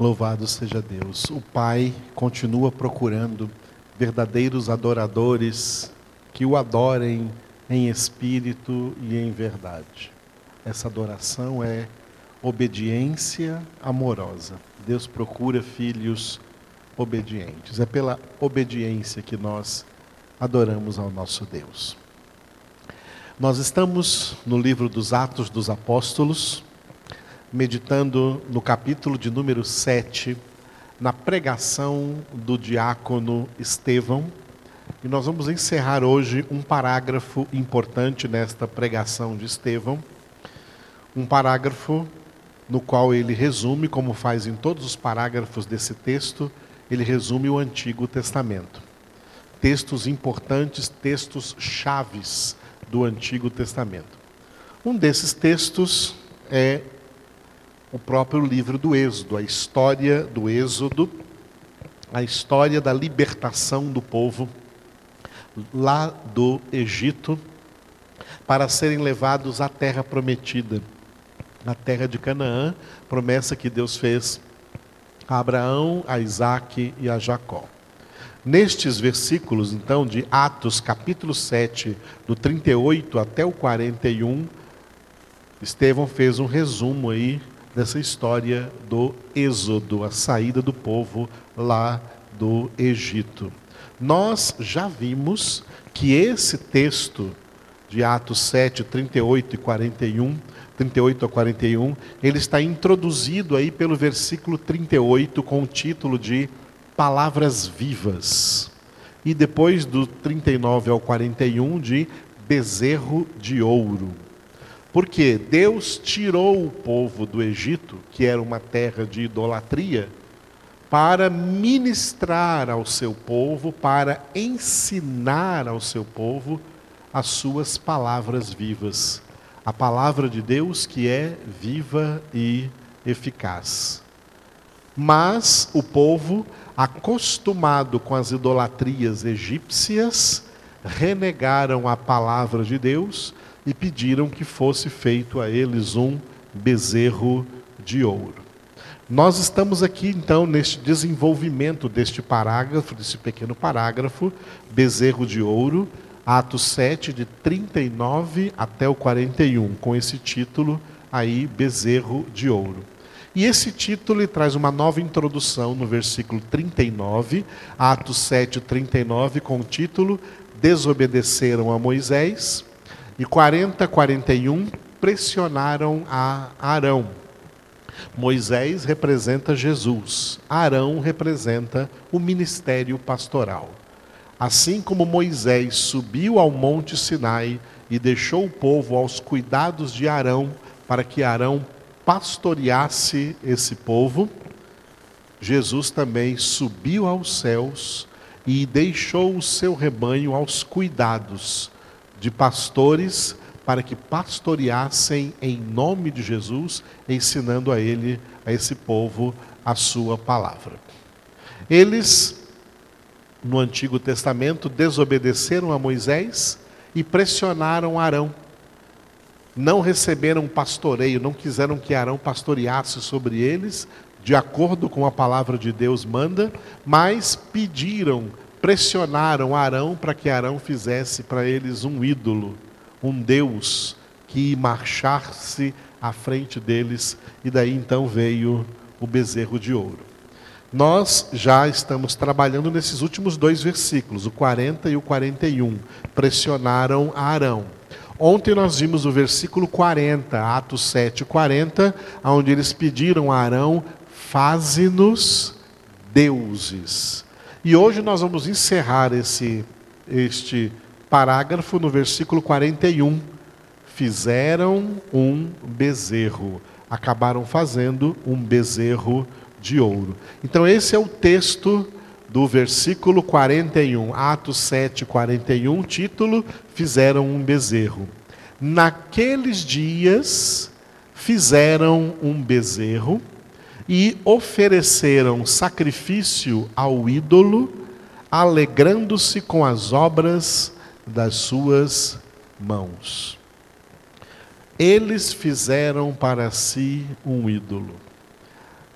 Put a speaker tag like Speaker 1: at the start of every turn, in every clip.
Speaker 1: Louvado seja Deus. O Pai continua procurando verdadeiros adoradores que o adorem em espírito e em verdade. Essa adoração é obediência amorosa. Deus procura filhos obedientes. É pela obediência que nós adoramos ao nosso Deus. Nós estamos no livro dos Atos dos Apóstolos meditando no capítulo de número 7, na pregação do diácono Estevão. E nós vamos encerrar hoje um parágrafo importante nesta pregação de Estevão. Um parágrafo no qual ele resume, como faz em todos os parágrafos desse texto, ele resume o Antigo Testamento. Textos importantes, textos chaves do Antigo Testamento. Um desses textos é o próprio livro do Êxodo, a história do Êxodo, a história da libertação do povo lá do Egito para serem levados à terra prometida, na terra de Canaã, promessa que Deus fez a Abraão, a Isaac e a Jacó. Nestes versículos, então, de Atos, capítulo 7, do 38 até o 41, Estevão fez um resumo aí dessa história do êxodo, a saída do povo lá do Egito. Nós já vimos que esse texto de Atos 7, 38 e 41, 38 a 41, ele está introduzido aí pelo versículo 38 com o título de Palavras Vivas. E depois do 39 ao 41 de Bezerro de Ouro. Porque Deus tirou o povo do Egito, que era uma terra de idolatria, para ministrar ao seu povo, para ensinar ao seu povo as suas palavras vivas. A palavra de Deus que é viva e eficaz. Mas o povo, acostumado com as idolatrias egípcias, renegaram a palavra de Deus e pediram que fosse feito a eles um bezerro de ouro. Nós estamos aqui então neste desenvolvimento deste parágrafo, desse pequeno parágrafo, bezerro de ouro, Atos 7, de 39 até o 41, com esse título aí, bezerro de ouro. E esse título traz uma nova introdução no versículo 39, Atos 7, 39, com o título Desobedeceram a Moisés e 40, 41 pressionaram a Arão. Moisés representa Jesus, Arão representa o ministério pastoral. Assim como Moisés subiu ao monte Sinai e deixou o povo aos cuidados de Arão, para que Arão pastoreasse esse povo, Jesus também subiu aos céus e deixou o seu rebanho aos cuidados de pastores para que pastoreassem em nome de Jesus, ensinando a ele, a esse povo, a sua palavra. Eles, no Antigo Testamento, desobedeceram a Moisés e pressionaram Arão. Não receberam pastoreio, não quiseram que Arão pastoreasse sobre eles, de acordo com a palavra de Deus manda, mas pediram pressionaram Arão para que Arão fizesse para eles um ídolo, um Deus que marchasse à frente deles, e daí então veio o bezerro de ouro. Nós já estamos trabalhando nesses últimos dois versículos, o 40 e o 41. Pressionaram Arão. Ontem nós vimos o versículo 40, Atos 7, 40, onde eles pediram a Arão: faze-nos deuses. E hoje nós vamos encerrar esse, este parágrafo no versículo 41. Fizeram um bezerro, acabaram fazendo um bezerro de ouro. Então, esse é o texto do versículo 41, Atos 7, 41, título: Fizeram um bezerro. Naqueles dias fizeram um bezerro e ofereceram sacrifício ao ídolo, alegrando-se com as obras das suas mãos. Eles fizeram para si um ídolo.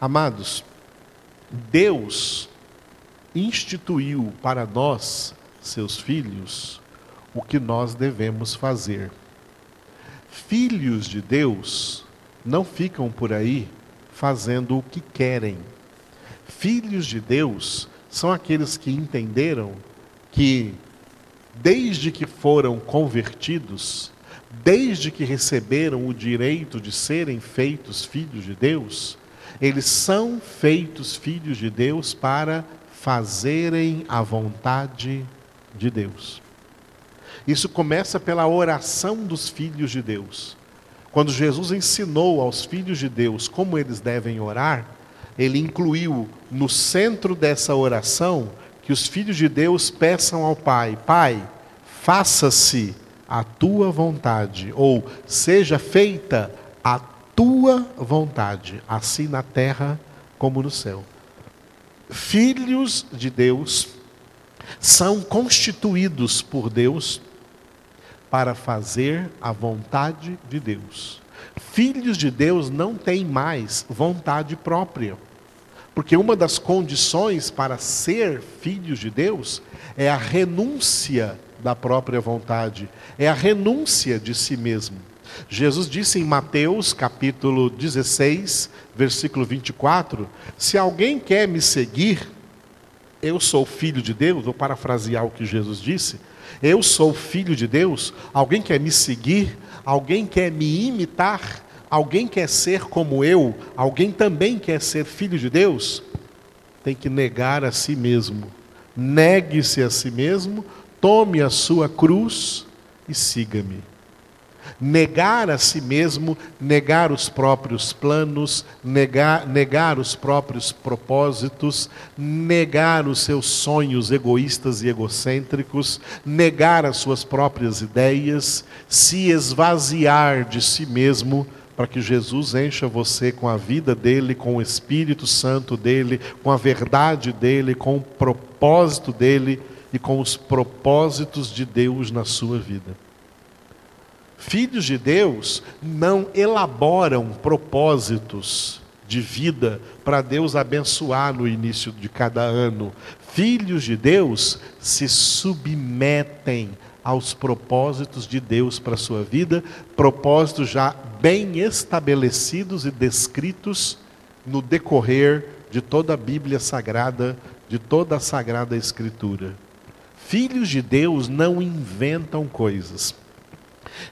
Speaker 1: Amados, Deus instituiu para nós, seus filhos, o que nós devemos fazer. Filhos de Deus não ficam por aí fazendo o que querem. Filhos de Deus são aqueles que entenderam que, desde que foram convertidos, desde que receberam o direito de serem feitos filhos de Deus, eles são feitos filhos de Deus para fazerem a vontade de Deus. Isso começa pela oração dos filhos de Deus. Quando Jesus ensinou aos filhos de Deus como eles devem orar, ele incluiu no centro dessa oração que os filhos de Deus peçam ao Pai: Pai, faça-se a tua vontade, ou seja feita a tua vontade, assim na terra como no céu. Filhos de Deus são constituídos por Deus para fazer a vontade de Deus. Filhos de Deus não têm mais vontade própria. Porque uma das condições para ser filhos de Deus é a renúncia da própria vontade, é a renúncia de si mesmo. Jesus disse em Mateus capítulo 16, versículo 24: Se alguém quer me seguir, eu sou filho de Deus, vou parafrasear o que Jesus disse. Eu sou filho de Deus, alguém quer me seguir, alguém quer me imitar, alguém quer ser como eu, alguém também quer ser filho de Deus, tem que negar a si mesmo. Negue-se a si mesmo, tome a sua cruz e siga-me negar a si mesmo, negar os próprios planos, negar, negar os próprios propósitos, negar os seus sonhos egoístas e egocêntricos, negar as suas próprias ideias, se esvaziar de si mesmo para que Jesus encha você com a vida dele, com o Espírito Santo dele, com a verdade dele, com o propósito dele e com os propósitos de Deus na sua vida. Filhos de Deus não elaboram propósitos de vida para Deus abençoar no início de cada ano. Filhos de Deus se submetem aos propósitos de Deus para a sua vida, propósitos já bem estabelecidos e descritos no decorrer de toda a Bíblia Sagrada, de toda a Sagrada Escritura. Filhos de Deus não inventam coisas.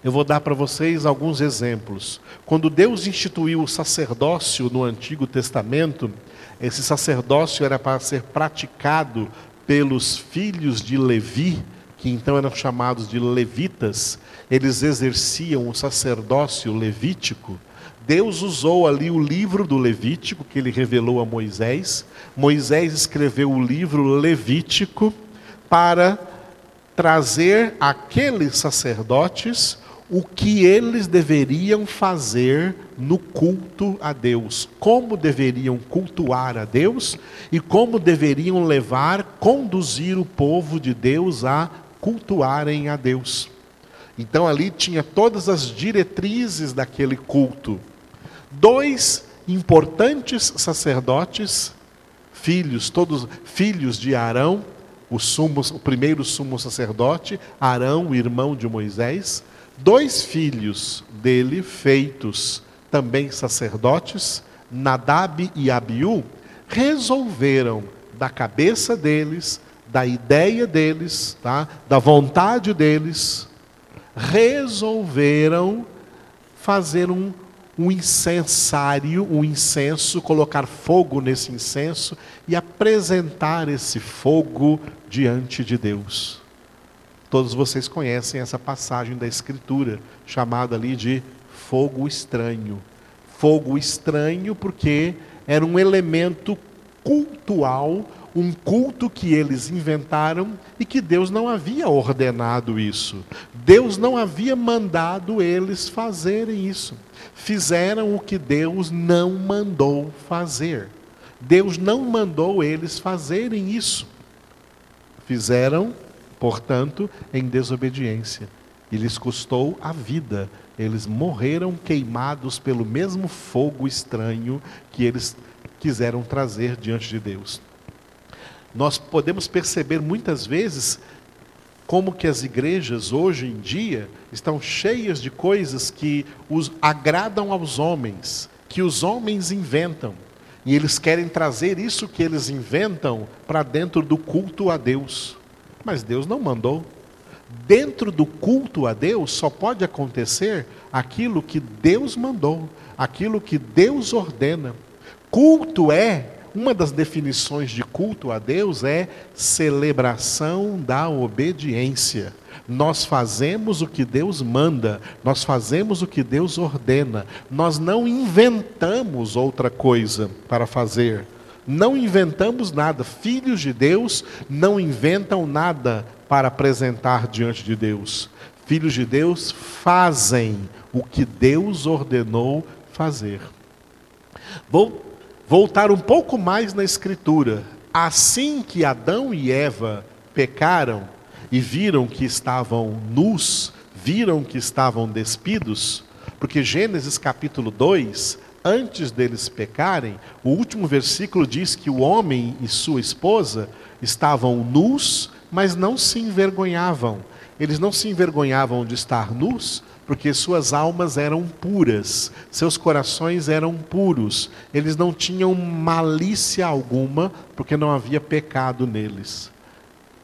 Speaker 1: Eu vou dar para vocês alguns exemplos. Quando Deus instituiu o sacerdócio no Antigo Testamento, esse sacerdócio era para ser praticado pelos filhos de Levi, que então eram chamados de levitas. Eles exerciam o sacerdócio levítico. Deus usou ali o livro do Levítico, que ele revelou a Moisés. Moisés escreveu o livro Levítico para trazer aqueles sacerdotes o que eles deveriam fazer no culto a Deus, como deveriam cultuar a Deus e como deveriam levar, conduzir o povo de Deus a cultuarem a Deus. Então ali tinha todas as diretrizes daquele culto. Dois importantes sacerdotes, filhos, todos filhos de Arão, o, sumo, o primeiro sumo sacerdote, Arão, irmão de Moisés, dois filhos dele, feitos também sacerdotes, Nadab e Abiú, resolveram da cabeça deles, da ideia deles, tá? da vontade deles, resolveram fazer um, um incensário, um incenso, colocar fogo nesse incenso e apresentar esse fogo diante de Deus. Todos vocês conhecem essa passagem da Escritura, chamada ali de fogo estranho. Fogo estranho porque era um elemento cultual, um culto que eles inventaram e que Deus não havia ordenado isso. Deus não havia mandado eles fazerem isso. Fizeram o que Deus não mandou fazer. Deus não mandou eles fazerem isso. Fizeram, portanto, em desobediência. E lhes custou a vida. Eles morreram queimados pelo mesmo fogo estranho que eles quiseram trazer diante de Deus. Nós podemos perceber muitas vezes como que as igrejas hoje em dia estão cheias de coisas que os agradam aos homens, que os homens inventam. E eles querem trazer isso que eles inventam para dentro do culto a Deus. Mas Deus não mandou. Dentro do culto a Deus só pode acontecer aquilo que Deus mandou, aquilo que Deus ordena. Culto é, uma das definições de culto a Deus é celebração da obediência. Nós fazemos o que Deus manda, nós fazemos o que Deus ordena, nós não inventamos outra coisa para fazer. Não inventamos nada. Filhos de Deus não inventam nada para apresentar diante de Deus. Filhos de Deus fazem o que Deus ordenou fazer. Vou voltar um pouco mais na Escritura. Assim que Adão e Eva pecaram e viram que estavam nus, viram que estavam despidos, porque Gênesis capítulo 2, antes deles pecarem, o último versículo diz que o homem e sua esposa estavam nus, mas não se envergonhavam. Eles não se envergonhavam de estar nus, porque suas almas eram puras, seus corações eram puros, eles não tinham malícia alguma, porque não havia pecado neles.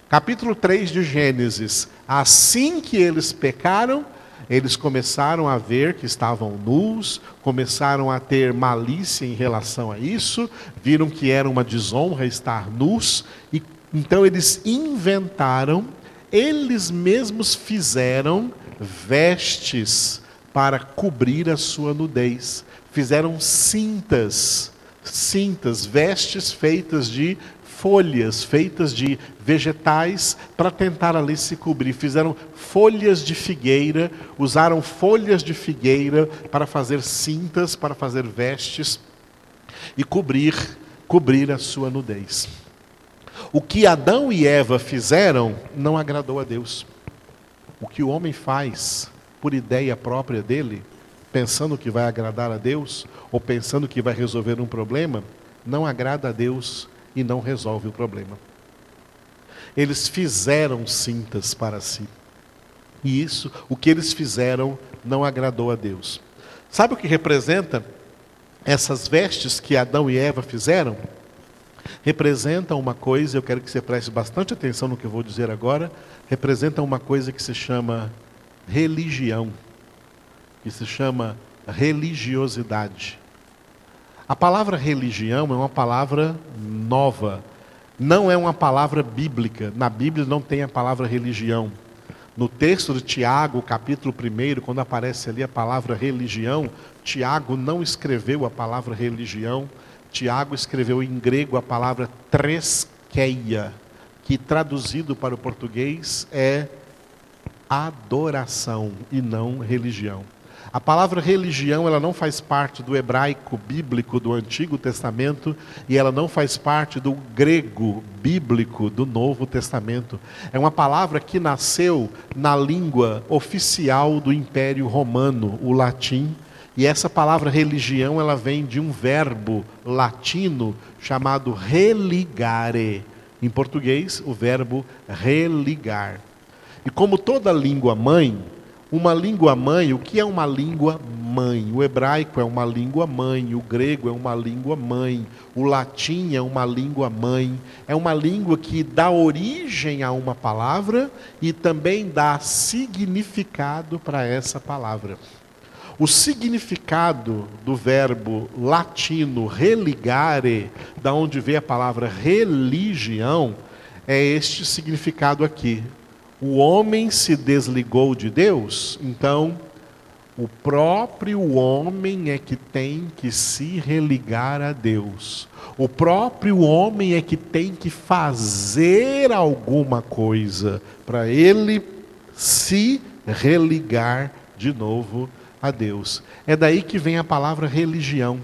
Speaker 1: Capítulo 3 de Gênesis: Assim que eles pecaram, eles começaram a ver que estavam nus, começaram a ter malícia em relação a isso, viram que era uma desonra estar nus, e então eles inventaram, eles mesmos fizeram vestes para cobrir a sua nudez. Fizeram cintas, cintas, vestes feitas de folhas, feitas de vegetais, para tentar ali se cobrir. Fizeram folhas de figueira, usaram folhas de figueira para fazer cintas, para fazer vestes e cobrir, cobrir a sua nudez. O que Adão e Eva fizeram não agradou a Deus. O que o homem faz por ideia própria dele, pensando que vai agradar a Deus, ou pensando que vai resolver um problema, não agrada a Deus e não resolve o problema. Eles fizeram cintas para si. E isso, o que eles fizeram, não agradou a Deus. Sabe o que representa essas vestes que Adão e Eva fizeram? Representam uma coisa, eu quero que você preste bastante atenção no que eu vou dizer agora, representam uma coisa que se chama religião, que se chama religiosidade. A palavra religião é uma palavra nova, não é uma palavra bíblica. Na Bíblia não tem a palavra religião. No texto de Tiago, capítulo 1, quando aparece ali a palavra religião, Tiago não escreveu a palavra religião, Tiago escreveu em grego a palavra treskeia, que traduzido para o português é adoração e não religião. A palavra religião, ela não faz parte do hebraico bíblico do Antigo Testamento e ela não faz parte do grego bíblico do Novo Testamento. É uma palavra que nasceu na língua oficial do Império Romano, o latim, e essa palavra religião, ela vem de um verbo latino chamado religare. Em português, o verbo religar. E como toda língua mãe, uma língua mãe, o que é uma língua mãe? O hebraico é uma língua mãe, o grego é uma língua mãe, o latim é uma língua mãe. É uma língua que dá origem a uma palavra e também dá significado para essa palavra. O significado do verbo latino religare, da onde vem a palavra religião, é este significado aqui o homem se desligou de Deus, então o próprio homem é que tem que se religar a Deus. O próprio homem é que tem que fazer alguma coisa para ele se religar de novo a Deus. É daí que vem a palavra religião.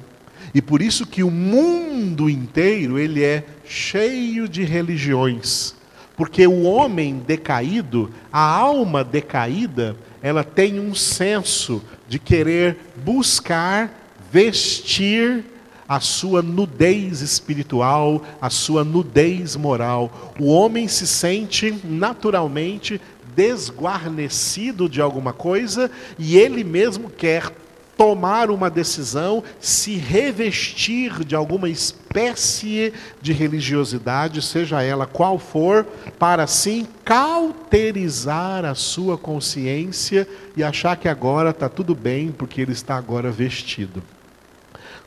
Speaker 1: E por isso que o mundo inteiro ele é cheio de religiões. Porque o homem decaído, a alma decaída, ela tem um senso de querer buscar vestir a sua nudez espiritual, a sua nudez moral. O homem se sente naturalmente desguarnecido de alguma coisa e ele mesmo quer tomar uma decisão, se revestir de alguma espécie de religiosidade, seja ela qual for, para assim cauterizar a sua consciência e achar que agora está tudo bem porque ele está agora vestido.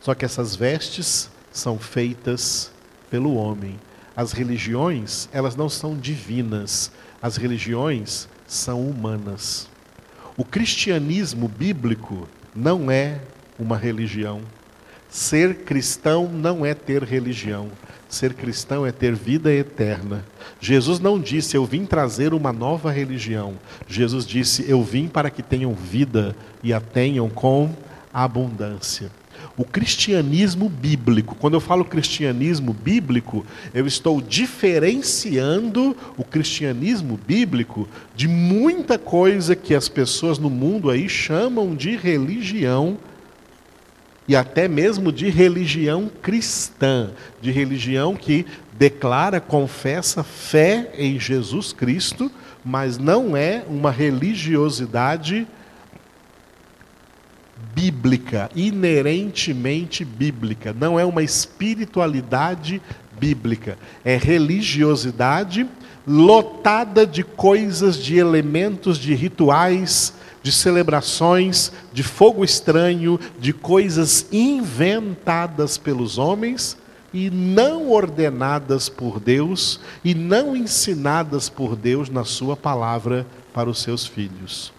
Speaker 1: Só que essas vestes são feitas pelo homem. As religiões, elas não são divinas. As religiões são humanas. O cristianismo bíblico não é uma religião. Ser cristão não é ter religião. Ser cristão é ter vida eterna. Jesus não disse, eu vim trazer uma nova religião. Jesus disse, eu vim para que tenham vida e a tenham com abundância. O cristianismo bíblico, quando eu falo cristianismo bíblico, eu estou diferenciando o cristianismo bíblico de muita coisa que as pessoas no mundo aí chamam de religião e até mesmo de religião cristã, de religião que declara, confessa fé em Jesus Cristo, mas não é uma religiosidade bíblica, inerentemente bíblica, não é uma espiritualidade bíblica, é religiosidade lotada de coisas, de elementos, de rituais, de celebrações, de fogo estranho, de coisas inventadas pelos homens e não ordenadas por Deus e não ensinadas por Deus na Sua palavra para os seus filhos.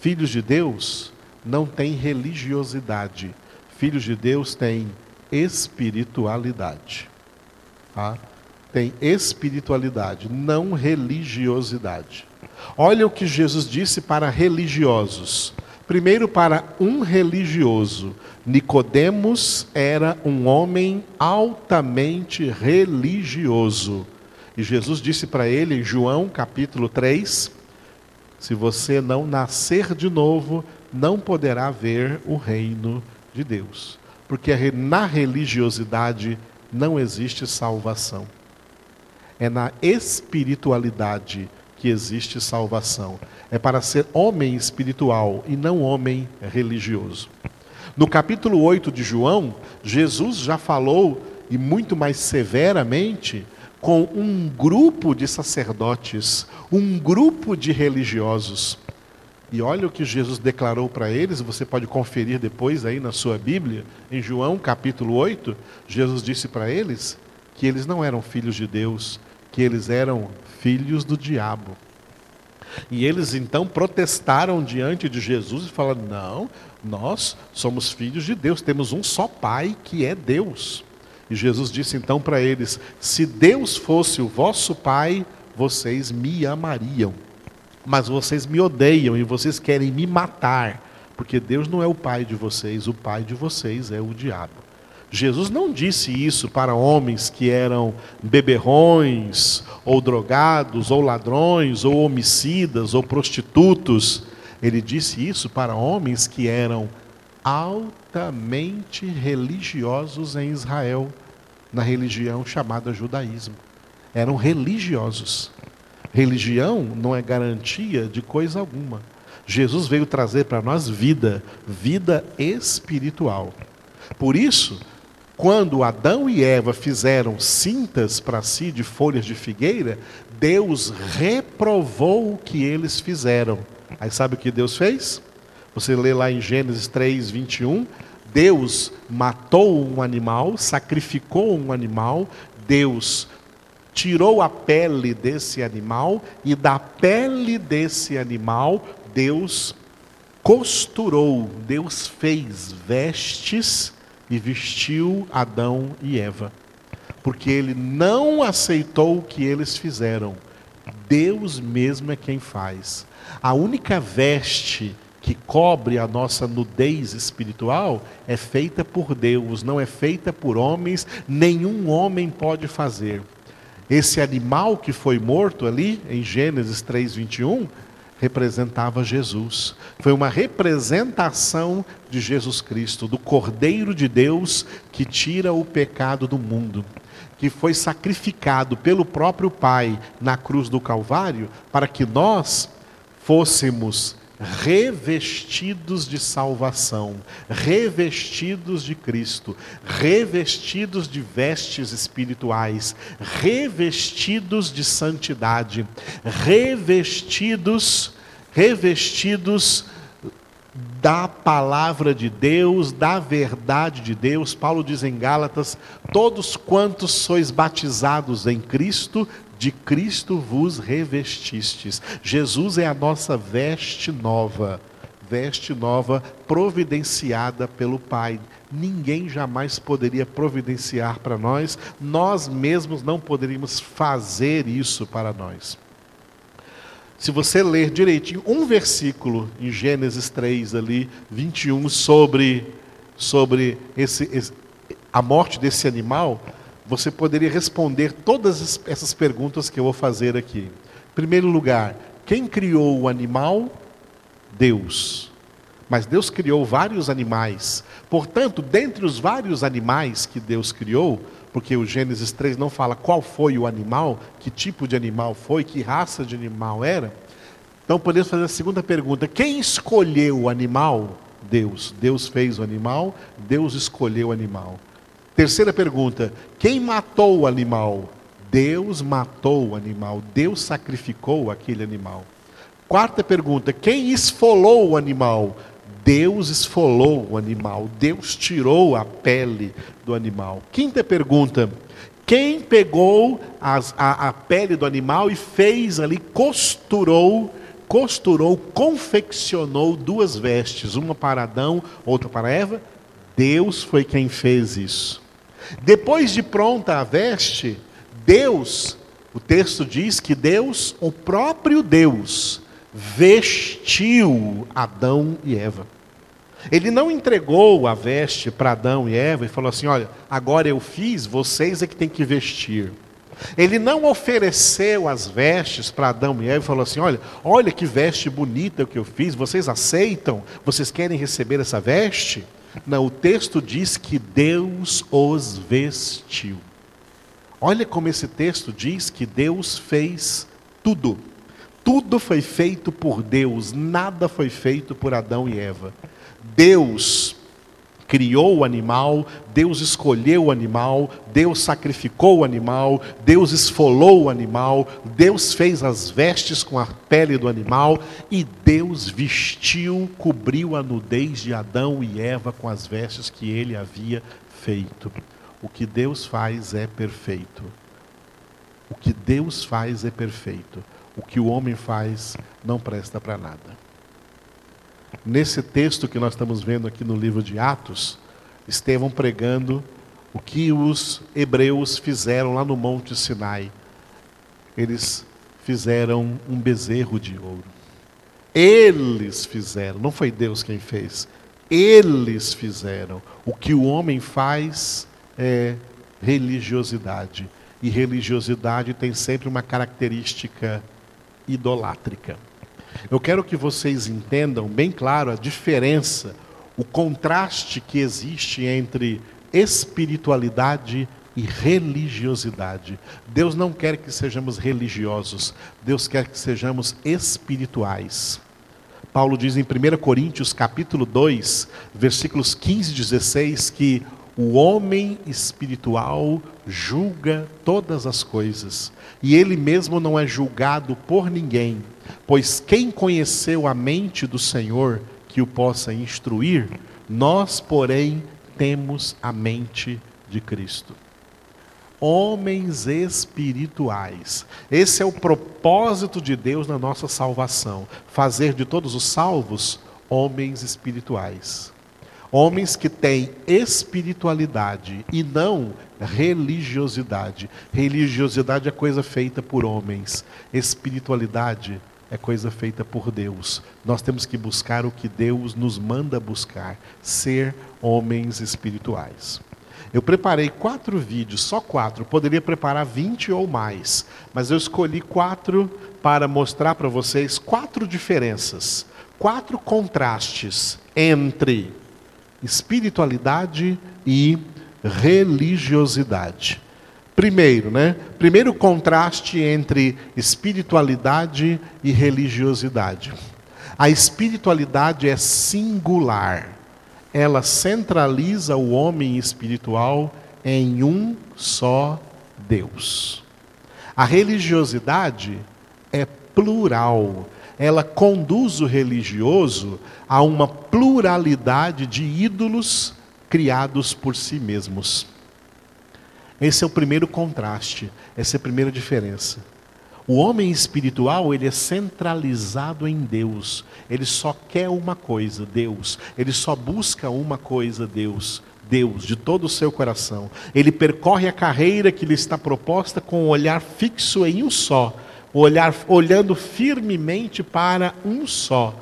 Speaker 1: Filhos de Deus não tem religiosidade. Filhos de Deus têm espiritualidade. Tá? Tem espiritualidade, não religiosidade. Olha o que Jesus disse para religiosos. Primeiro, para um religioso, Nicodemos era um homem altamente religioso. E Jesus disse para ele em João capítulo 3: Se você não nascer de novo, não poderá ver o reino de Deus. Porque na religiosidade não existe salvação. É na espiritualidade que existe salvação. É para ser homem espiritual e não homem religioso. No capítulo 8 de João, Jesus já falou, e muito mais severamente, com um grupo de sacerdotes, um grupo de religiosos. E olha o que Jesus declarou para eles, você pode conferir depois aí na sua Bíblia, em João capítulo 8, Jesus disse para eles que eles não eram filhos de Deus, que eles eram filhos do diabo. E eles então protestaram diante de Jesus e falaram: Não, nós somos filhos de Deus, temos um só Pai que é Deus. E Jesus disse então para eles: Se Deus fosse o vosso Pai, vocês me amariam mas vocês me odeiam e vocês querem me matar, porque Deus não é o pai de vocês, o pai de vocês é o diabo. Jesus não disse isso para homens que eram beberrões, ou drogados, ou ladrões, ou homicidas, ou prostitutos. Ele disse isso para homens que eram altamente religiosos em Israel, na religião chamada judaísmo. Eram religiosos. Religião não é garantia de coisa alguma. Jesus veio trazer para nós vida, vida espiritual. Por isso, quando Adão e Eva fizeram cintas para si de folhas de figueira, Deus reprovou o que eles fizeram. Aí sabe o que Deus fez? Você lê lá em Gênesis 3, 21. Deus matou um animal, sacrificou um animal, Deus tirou a pele desse animal e da pele desse animal Deus costurou, Deus fez vestes e vestiu Adão e Eva. Porque ele não aceitou o que eles fizeram. Deus mesmo é quem faz. A única veste que cobre a nossa nudez espiritual é feita por Deus, não é feita por homens, nenhum homem pode fazer. Esse animal que foi morto ali, em Gênesis 3:21, representava Jesus. Foi uma representação de Jesus Cristo, do Cordeiro de Deus que tira o pecado do mundo, que foi sacrificado pelo próprio Pai na cruz do Calvário para que nós fôssemos revestidos de salvação, revestidos de Cristo, revestidos de vestes espirituais, revestidos de santidade, revestidos, revestidos da palavra de Deus, da verdade de Deus. Paulo diz em Gálatas: Todos quantos sois batizados em Cristo, de Cristo vos revestistes. Jesus é a nossa veste nova, veste nova providenciada pelo Pai. Ninguém jamais poderia providenciar para nós, nós mesmos não poderíamos fazer isso para nós. Se você ler direitinho um versículo em Gênesis 3 ali, 21 sobre sobre esse, esse a morte desse animal, você poderia responder todas essas perguntas que eu vou fazer aqui. Em primeiro lugar, quem criou o animal? Deus. Mas Deus criou vários animais. Portanto, dentre os vários animais que Deus criou, porque o Gênesis 3 não fala qual foi o animal, que tipo de animal foi, que raça de animal era. Então podemos fazer a segunda pergunta: quem escolheu o animal? Deus. Deus fez o animal, Deus escolheu o animal. Terceira pergunta: quem matou o animal? Deus matou o animal, Deus sacrificou aquele animal. Quarta pergunta: quem esfolou o animal? Deus esfolou o animal, Deus tirou a pele do animal. Quinta pergunta: quem pegou as, a, a pele do animal e fez ali, costurou, costurou, confeccionou duas vestes, uma para Adão, outra para Eva? Deus foi quem fez isso. Depois de pronta a veste, Deus, o texto diz que Deus, o próprio Deus, vestiu Adão e Eva. Ele não entregou a veste para Adão e Eva e falou assim: Olha, agora eu fiz, vocês é que tem que vestir. Ele não ofereceu as vestes para Adão e Eva e falou assim: Olha, olha que veste bonita que eu fiz, vocês aceitam? Vocês querem receber essa veste? Não, o texto diz que Deus os vestiu. Olha como esse texto diz que Deus fez tudo. Tudo foi feito por Deus, nada foi feito por Adão e Eva. Deus criou o animal, Deus escolheu o animal, Deus sacrificou o animal, Deus esfolou o animal, Deus fez as vestes com a pele do animal e Deus vestiu, cobriu a nudez de Adão e Eva com as vestes que ele havia feito. O que Deus faz é perfeito. O que Deus faz é perfeito. O que o homem faz não presta para nada. Nesse texto que nós estamos vendo aqui no livro de Atos, Estevão pregando o que os hebreus fizeram lá no Monte Sinai. Eles fizeram um bezerro de ouro. Eles fizeram, não foi Deus quem fez. Eles fizeram. O que o homem faz é religiosidade. E religiosidade tem sempre uma característica idolátrica. Eu quero que vocês entendam bem claro a diferença, o contraste que existe entre espiritualidade e religiosidade. Deus não quer que sejamos religiosos, Deus quer que sejamos espirituais. Paulo diz em 1 Coríntios, capítulo 2, versículos 15 e 16 que o homem espiritual julga todas as coisas, e ele mesmo não é julgado por ninguém, pois quem conheceu a mente do Senhor que o possa instruir, nós, porém, temos a mente de Cristo. Homens espirituais. Esse é o propósito de Deus na nossa salvação: fazer de todos os salvos homens espirituais. Homens que têm espiritualidade e não religiosidade. Religiosidade é coisa feita por homens. Espiritualidade é coisa feita por Deus. Nós temos que buscar o que Deus nos manda buscar, ser homens espirituais. Eu preparei quatro vídeos, só quatro. Poderia preparar 20 ou mais, mas eu escolhi quatro para mostrar para vocês quatro diferenças, quatro contrastes entre espiritualidade e religiosidade. Primeiro, né? Primeiro contraste entre espiritualidade e religiosidade. A espiritualidade é singular. Ela centraliza o homem espiritual em um só Deus. A religiosidade é plural. Ela conduz o religioso a uma pluralidade de ídolos criados por si mesmos. Esse é o primeiro contraste, essa é a primeira diferença. O homem espiritual, ele é centralizado em Deus. Ele só quer uma coisa, Deus. Ele só busca uma coisa, Deus. Deus, de todo o seu coração. Ele percorre a carreira que lhe está proposta com um olhar fixo em um só, olhar, olhando firmemente para um só,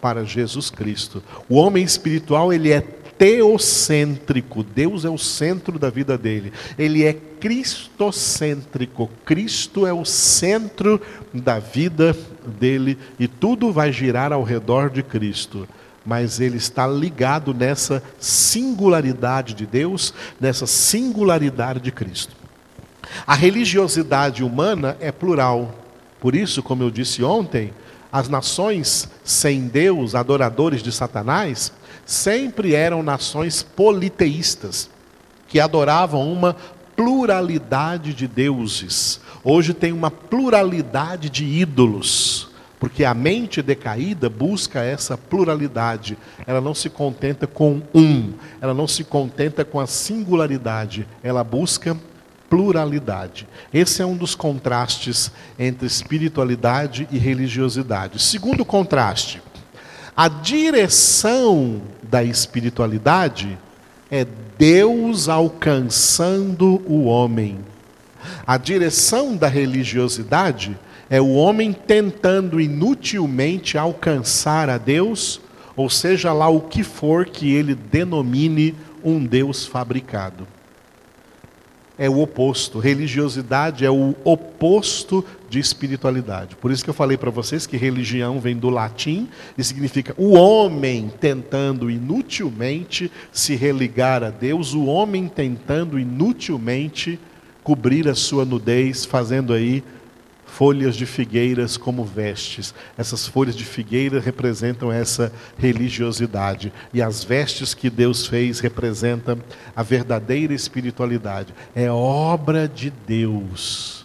Speaker 1: para Jesus Cristo. O homem espiritual, ele é teocêntrico, Deus é o centro da vida dele. Ele é cristocêntrico, Cristo é o centro da vida dele e tudo vai girar ao redor de Cristo. Mas ele está ligado nessa singularidade de Deus, nessa singularidade de Cristo. A religiosidade humana é plural. Por isso, como eu disse ontem, as nações sem Deus, adoradores de Satanás, sempre eram nações politeístas, que adoravam uma pluralidade de deuses. Hoje tem uma pluralidade de ídolos, porque a mente decaída busca essa pluralidade. Ela não se contenta com um, ela não se contenta com a singularidade, ela busca pluralidade. Esse é um dos contrastes entre espiritualidade e religiosidade. Segundo contraste, a direção da espiritualidade é Deus alcançando o homem. A direção da religiosidade é o homem tentando inutilmente alcançar a Deus, ou seja lá o que for que ele denomine um Deus fabricado é o oposto. Religiosidade é o oposto de espiritualidade. Por isso que eu falei para vocês que religião vem do latim e significa o homem tentando inutilmente se religar a Deus, o homem tentando inutilmente cobrir a sua nudez, fazendo aí folhas de figueiras como vestes. Essas folhas de figueira representam essa religiosidade. E as vestes que Deus fez representam a verdadeira espiritualidade. É obra de Deus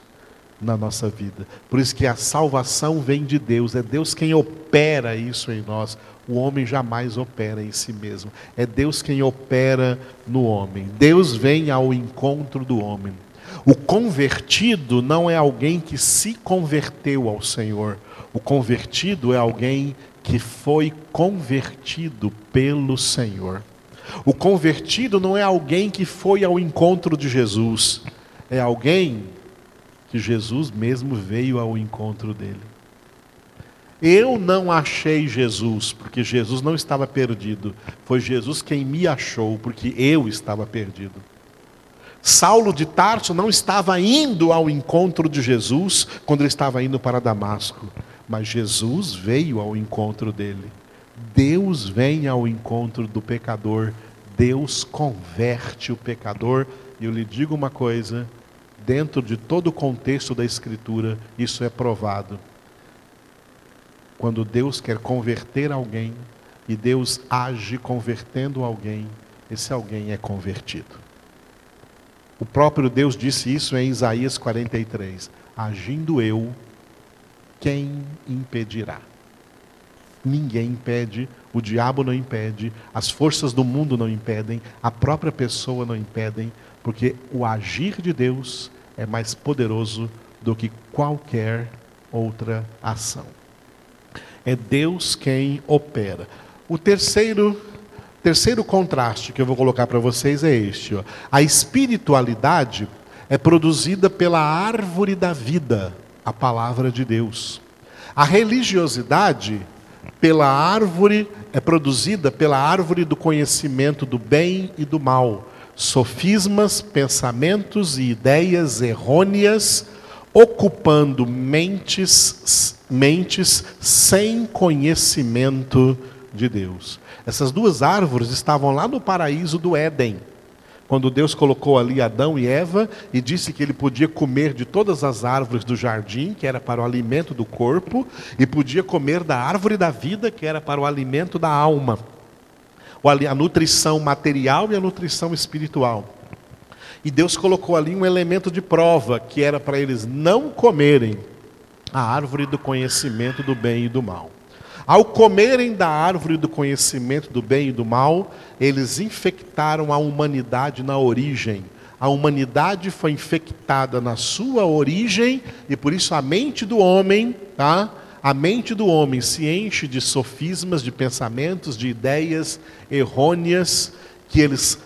Speaker 1: na nossa vida. Por isso que a salvação vem de Deus, é Deus quem opera isso em nós. O homem jamais opera em si mesmo. É Deus quem opera no homem. Deus vem ao encontro do homem. O convertido não é alguém que se converteu ao Senhor. O convertido é alguém que foi convertido pelo Senhor. O convertido não é alguém que foi ao encontro de Jesus, é alguém que Jesus mesmo veio ao encontro dele. Eu não achei Jesus, porque Jesus não estava perdido. Foi Jesus quem me achou, porque eu estava perdido. Saulo de Tarso não estava indo ao encontro de Jesus quando ele estava indo para Damasco, mas Jesus veio ao encontro dele. Deus vem ao encontro do pecador, Deus converte o pecador, e eu lhe digo uma coisa: dentro de todo o contexto da Escritura, isso é provado. Quando Deus quer converter alguém, e Deus age convertendo alguém, esse alguém é convertido. O próprio Deus disse isso em Isaías 43: Agindo eu, quem impedirá? Ninguém impede, o diabo não impede, as forças do mundo não impedem, a própria pessoa não impedem, porque o agir de Deus é mais poderoso do que qualquer outra ação. É Deus quem opera. O terceiro Terceiro contraste que eu vou colocar para vocês é este: ó. a espiritualidade é produzida pela árvore da vida, a palavra de Deus. A religiosidade pela árvore é produzida pela árvore do conhecimento do bem e do mal, sofismas, pensamentos e ideias errôneas, ocupando mentes, mentes sem conhecimento de Deus. Essas duas árvores estavam lá no paraíso do Éden. Quando Deus colocou ali Adão e Eva e disse que ele podia comer de todas as árvores do jardim, que era para o alimento do corpo, e podia comer da árvore da vida, que era para o alimento da alma, a nutrição material e a nutrição espiritual. E Deus colocou ali um elemento de prova, que era para eles não comerem a árvore do conhecimento do bem e do mal. Ao comerem da árvore do conhecimento do bem e do mal, eles infectaram a humanidade na origem. A humanidade foi infectada na sua origem e por isso a mente do homem, tá? A mente do homem se enche de sofismas, de pensamentos, de ideias errôneas que eles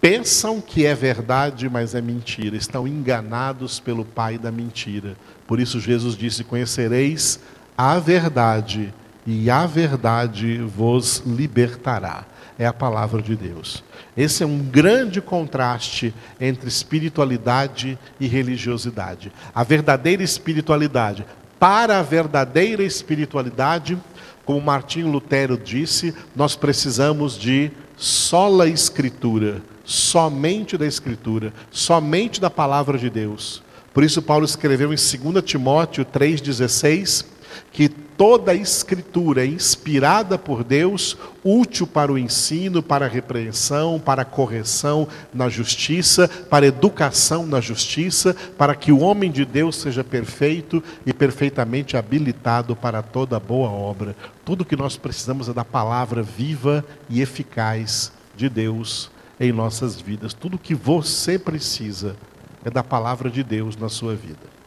Speaker 1: pensam que é verdade, mas é mentira. Estão enganados pelo pai da mentira. Por isso Jesus disse: "Conhecereis a verdade, e a verdade vos libertará. É a palavra de Deus. Esse é um grande contraste entre espiritualidade e religiosidade. A verdadeira espiritualidade. Para a verdadeira espiritualidade, como Martinho Lutero disse, nós precisamos de sola escritura, somente da escritura, somente da palavra de Deus. Por isso Paulo escreveu em 2 Timóteo 3:16 que toda a escritura é inspirada por Deus, útil para o ensino, para a repreensão, para a correção na justiça, para a educação na justiça, para que o homem de Deus seja perfeito e perfeitamente habilitado para toda boa obra. Tudo que nós precisamos é da palavra viva e eficaz de Deus em nossas vidas. Tudo que você precisa é da palavra de Deus na sua vida.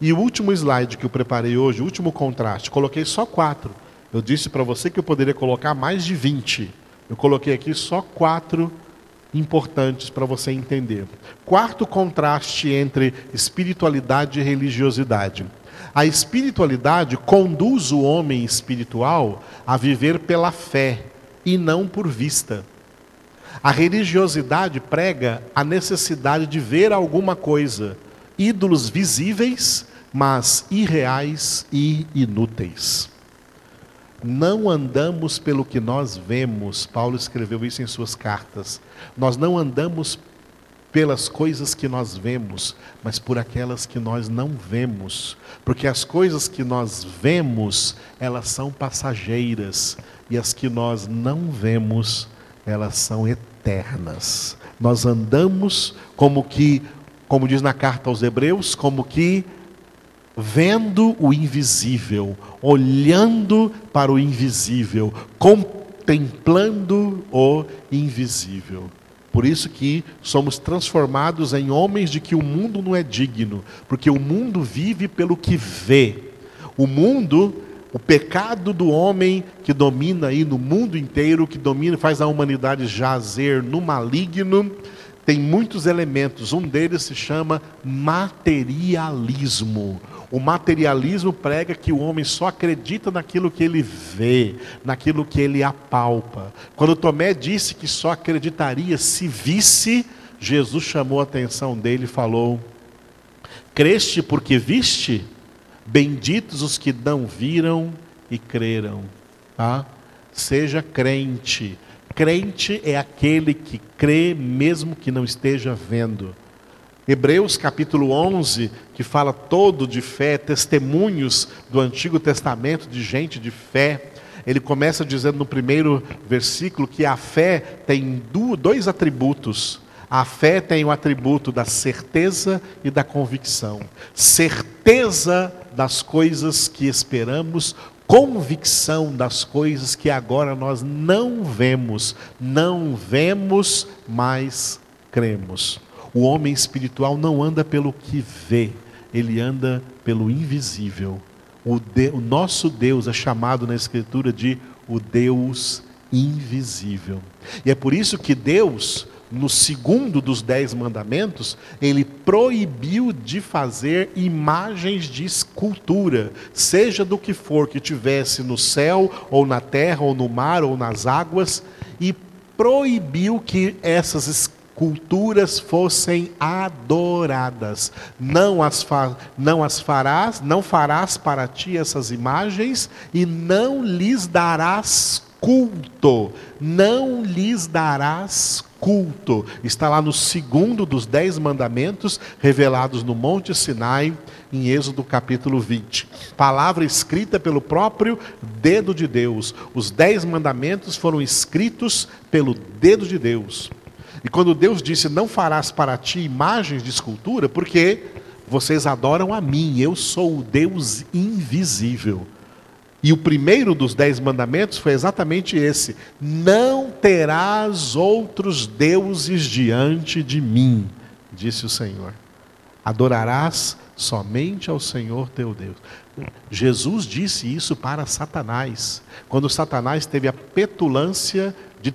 Speaker 1: E o último slide que eu preparei hoje, o último contraste, coloquei só quatro. Eu disse para você que eu poderia colocar mais de 20. Eu coloquei aqui só quatro importantes para você entender. Quarto contraste entre espiritualidade e religiosidade. A espiritualidade conduz o homem espiritual a viver pela fé e não por vista. A religiosidade prega a necessidade de ver alguma coisa, ídolos visíveis, mas irreais e inúteis. Não andamos pelo que nós vemos, Paulo escreveu isso em suas cartas. Nós não andamos pelas coisas que nós vemos, mas por aquelas que nós não vemos. Porque as coisas que nós vemos, elas são passageiras, e as que nós não vemos, elas são eternas. Nós andamos como que como diz na carta aos Hebreus, como que vendo o invisível, olhando para o invisível, contemplando o invisível. Por isso que somos transformados em homens de que o mundo não é digno, porque o mundo vive pelo que vê. O mundo, o pecado do homem que domina aí no mundo inteiro, que domina, faz a humanidade jazer no maligno, tem muitos elementos. Um deles se chama materialismo. O materialismo prega que o homem só acredita naquilo que ele vê, naquilo que ele apalpa. Quando Tomé disse que só acreditaria se visse, Jesus chamou a atenção dele e falou: Creste porque viste? Benditos os que não viram e creram. Tá? Seja crente, Crente é aquele que crê mesmo que não esteja vendo. Hebreus capítulo 11, que fala todo de fé, testemunhos do Antigo Testamento de gente de fé. Ele começa dizendo no primeiro versículo que a fé tem dois atributos. A fé tem o atributo da certeza e da convicção. Certeza das coisas que esperamos, convicção das coisas que agora nós não vemos, não vemos, mas cremos. O homem espiritual não anda pelo que vê, ele anda pelo invisível. O, de, o nosso Deus é chamado na Escritura de o Deus invisível. E é por isso que Deus no segundo dos dez mandamentos, ele proibiu de fazer imagens de escultura, seja do que for que tivesse no céu, ou na terra, ou no mar, ou nas águas, e proibiu que essas culturas fossem adoradas. Não as, fa não as farás, não farás para ti essas imagens e não lhes darás culto. Não lhes darás culto. Está lá no segundo dos dez mandamentos revelados no Monte Sinai, em Êxodo capítulo 20. Palavra escrita pelo próprio dedo de Deus. Os dez mandamentos foram escritos pelo dedo de Deus. E quando Deus disse: Não farás para ti imagens de escultura, porque vocês adoram a mim, eu sou o Deus invisível. E o primeiro dos dez mandamentos foi exatamente esse: Não terás outros deuses diante de mim, disse o Senhor. Adorarás somente ao Senhor teu Deus. Jesus disse isso para Satanás. Quando Satanás teve a petulância de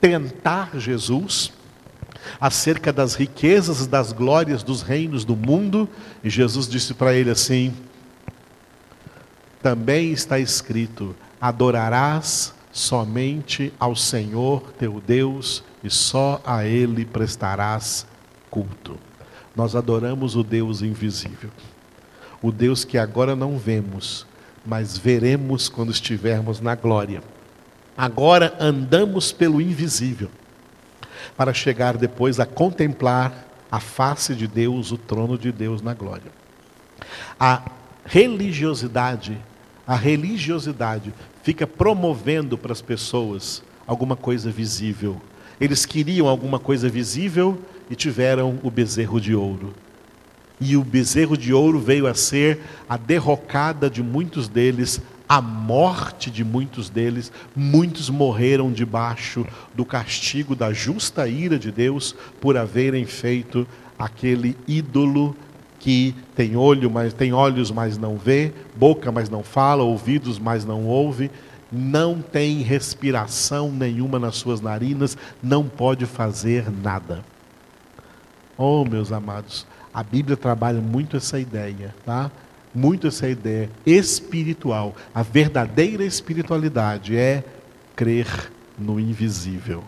Speaker 1: tentar Jesus acerca das riquezas das glórias dos reinos do mundo, e Jesus disse para ele assim: também está escrito: adorarás somente ao Senhor teu Deus e só a Ele prestarás culto. Nós adoramos o Deus invisível, o Deus que agora não vemos, mas veremos quando estivermos na glória. Agora andamos pelo invisível, para chegar depois a contemplar a face de Deus, o trono de Deus na glória. A religiosidade, a religiosidade fica promovendo para as pessoas alguma coisa visível. Eles queriam alguma coisa visível e tiveram o bezerro de ouro. E o bezerro de ouro veio a ser a derrocada de muitos deles, a morte de muitos deles. Muitos morreram debaixo do castigo da justa ira de Deus por haverem feito aquele ídolo que tem olho, mas tem olhos, mas não vê, boca, mas não fala, ouvidos, mas não ouve, não tem respiração nenhuma nas suas narinas, não pode fazer nada. Oh, meus amados, a Bíblia trabalha muito essa ideia, tá? Muito essa ideia espiritual. A verdadeira espiritualidade é crer no invisível,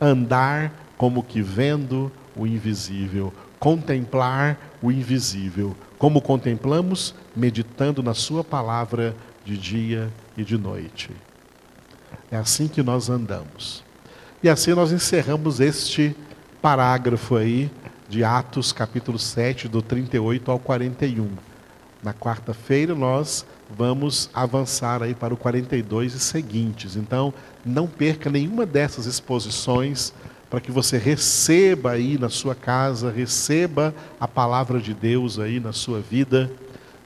Speaker 1: andar como que vendo o invisível, contemplar o invisível. Como contemplamos? Meditando na Sua palavra de dia e de noite. É assim que nós andamos. E assim nós encerramos este parágrafo aí de Atos, capítulo 7, do 38 ao 41. Na quarta-feira nós vamos avançar aí para o 42 e seguintes. Então, não perca nenhuma dessas exposições para que você receba aí na sua casa, receba a palavra de Deus aí na sua vida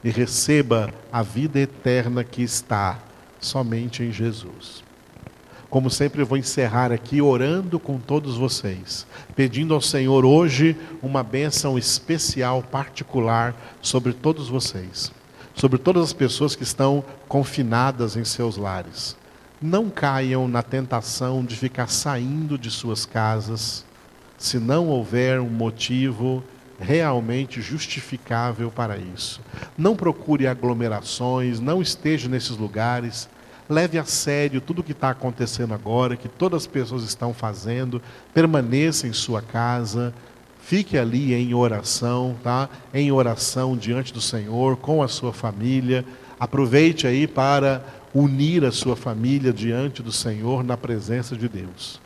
Speaker 1: e receba a vida eterna que está somente em Jesus. Como sempre, eu vou encerrar aqui orando com todos vocês, pedindo ao Senhor hoje uma bênção especial, particular sobre todos vocês, sobre todas as pessoas que estão confinadas em seus lares não caiam na tentação de ficar saindo de suas casas se não houver um motivo realmente justificável para isso. Não procure aglomerações, não esteja nesses lugares. Leve a sério tudo o que está acontecendo agora, que todas as pessoas estão fazendo. Permaneça em sua casa, fique ali em oração, tá? Em oração diante do Senhor, com a sua família. Aproveite aí para unir a sua família diante do Senhor na presença de Deus.